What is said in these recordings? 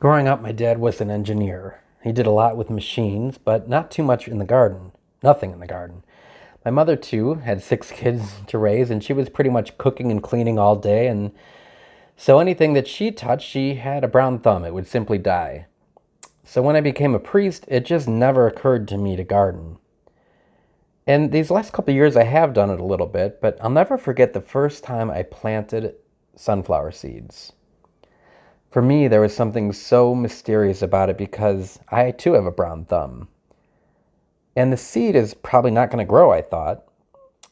Growing up, my dad was an engineer. He did a lot with machines, but not too much in the garden. Nothing in the garden. My mother, too, had six kids to raise, and she was pretty much cooking and cleaning all day, and so anything that she touched, she had a brown thumb. It would simply die. So when I became a priest, it just never occurred to me to garden. And these last couple years, I have done it a little bit, but I'll never forget the first time I planted sunflower seeds. For me, there was something so mysterious about it because I too have a brown thumb. And the seed is probably not going to grow, I thought.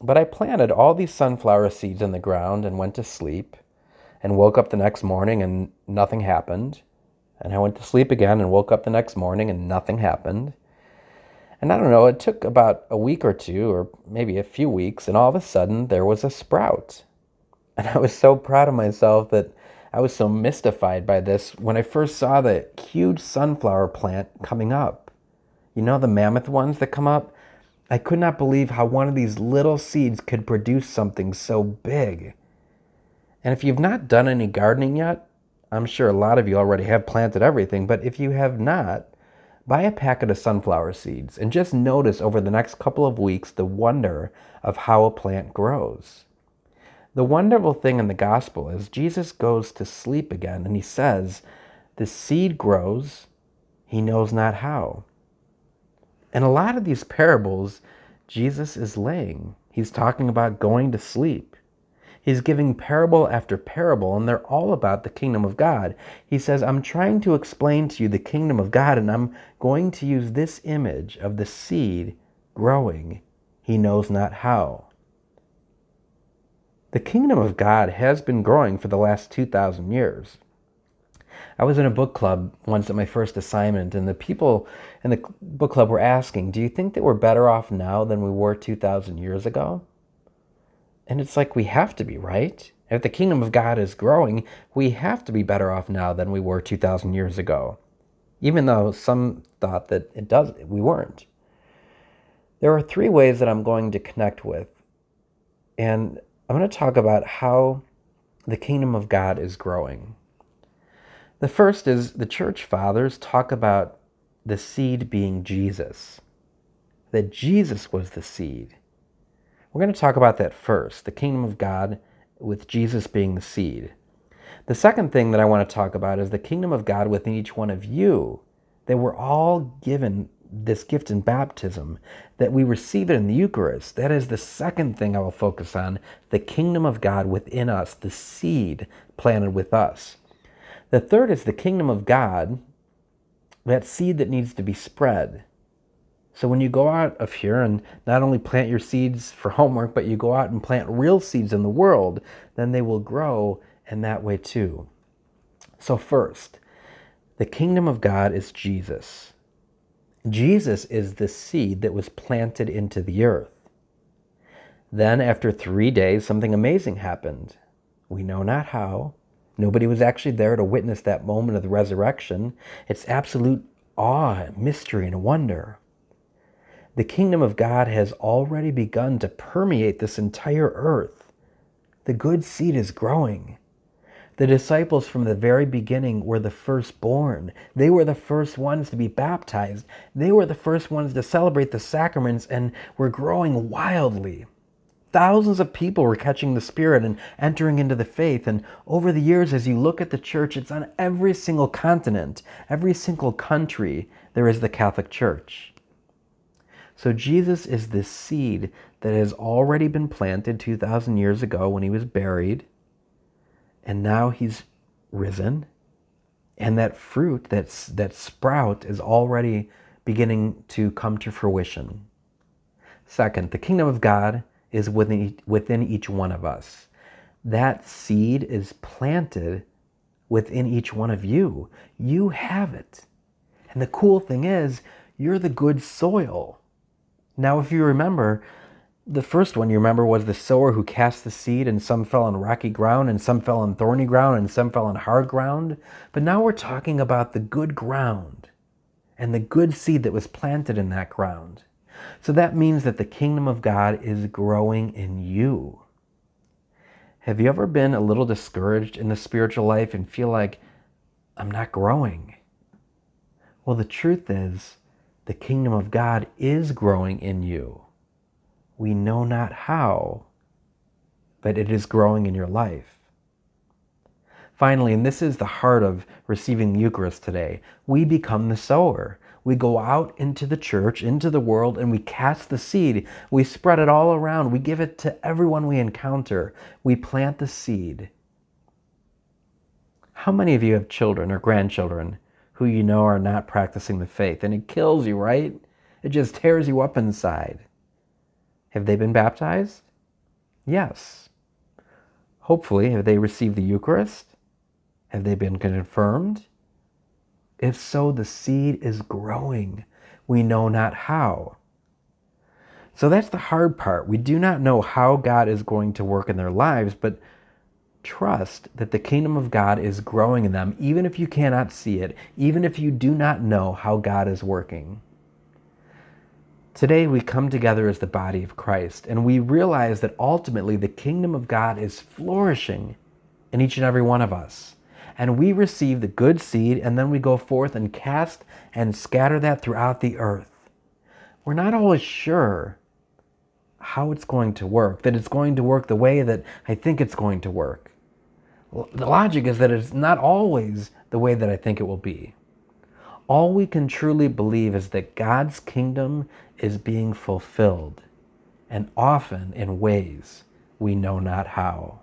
But I planted all these sunflower seeds in the ground and went to sleep and woke up the next morning and nothing happened. And I went to sleep again and woke up the next morning and nothing happened. And I don't know, it took about a week or two, or maybe a few weeks, and all of a sudden there was a sprout. And I was so proud of myself that I was so mystified by this when I first saw the huge sunflower plant coming up. You know, the mammoth ones that come up? I could not believe how one of these little seeds could produce something so big. And if you've not done any gardening yet, I'm sure a lot of you already have planted everything, but if you have not, buy a packet of sunflower seeds and just notice over the next couple of weeks the wonder of how a plant grows. The wonderful thing in the gospel is Jesus goes to sleep again and he says, The seed grows, he knows not how. And a lot of these parables, Jesus is laying. He's talking about going to sleep. He's giving parable after parable, and they're all about the kingdom of God. He says, I'm trying to explain to you the kingdom of God, and I'm going to use this image of the seed growing. He knows not how. The kingdom of God has been growing for the last 2,000 years. I was in a book club once at my first assignment, and the people in the book club were asking, Do you think that we're better off now than we were 2,000 years ago? And it's like we have to be, right? If the kingdom of God is growing, we have to be better off now than we were 2,000 years ago, even though some thought that it does, we weren't. There are three ways that I'm going to connect with. And I'm going to talk about how the kingdom of God is growing. The first is the church fathers talk about the seed being Jesus, that Jesus was the seed. We're going to talk about that first the kingdom of God with Jesus being the seed. The second thing that I want to talk about is the kingdom of God within each one of you, that we're all given this gift in baptism, that we receive it in the Eucharist. That is the second thing I will focus on the kingdom of God within us, the seed planted with us. The third is the kingdom of God, that seed that needs to be spread. So when you go out of here and not only plant your seeds for homework, but you go out and plant real seeds in the world, then they will grow in that way too. So, first, the kingdom of God is Jesus. Jesus is the seed that was planted into the earth. Then, after three days, something amazing happened. We know not how. Nobody was actually there to witness that moment of the resurrection. It's absolute awe, mystery, and wonder. The kingdom of God has already begun to permeate this entire earth. The good seed is growing. The disciples from the very beginning were the firstborn. They were the first ones to be baptized. They were the first ones to celebrate the sacraments and were growing wildly. Thousands of people were catching the Spirit and entering into the faith. And over the years, as you look at the church, it's on every single continent, every single country, there is the Catholic Church. So Jesus is this seed that has already been planted 2,000 years ago when he was buried and now he's risen and that fruit that's that sprout is already beginning to come to fruition. Second the kingdom of god is within, within each one of us. That seed is planted within each one of you. You have it. And the cool thing is you're the good soil. Now if you remember the first one you remember was the sower who cast the seed, and some fell on rocky ground, and some fell on thorny ground, and some fell on hard ground. But now we're talking about the good ground and the good seed that was planted in that ground. So that means that the kingdom of God is growing in you. Have you ever been a little discouraged in the spiritual life and feel like, I'm not growing? Well, the truth is, the kingdom of God is growing in you. We know not how, but it is growing in your life. Finally, and this is the heart of receiving the Eucharist today, we become the sower. We go out into the church, into the world, and we cast the seed. We spread it all around. We give it to everyone we encounter. We plant the seed. How many of you have children or grandchildren who you know are not practicing the faith? And it kills you, right? It just tears you up inside. Have they been baptized? Yes. Hopefully, have they received the Eucharist? Have they been confirmed? If so, the seed is growing. We know not how. So that's the hard part. We do not know how God is going to work in their lives, but trust that the kingdom of God is growing in them, even if you cannot see it, even if you do not know how God is working. Today, we come together as the body of Christ, and we realize that ultimately the kingdom of God is flourishing in each and every one of us and we receive the good seed, and then we go forth and cast and scatter that throughout the earth. We're not always sure how it's going to work, that it's going to work the way that I think it's going to work. The logic is that it's not always the way that I think it will be. All we can truly believe is that God's kingdom is being fulfilled, and often in ways we know not how.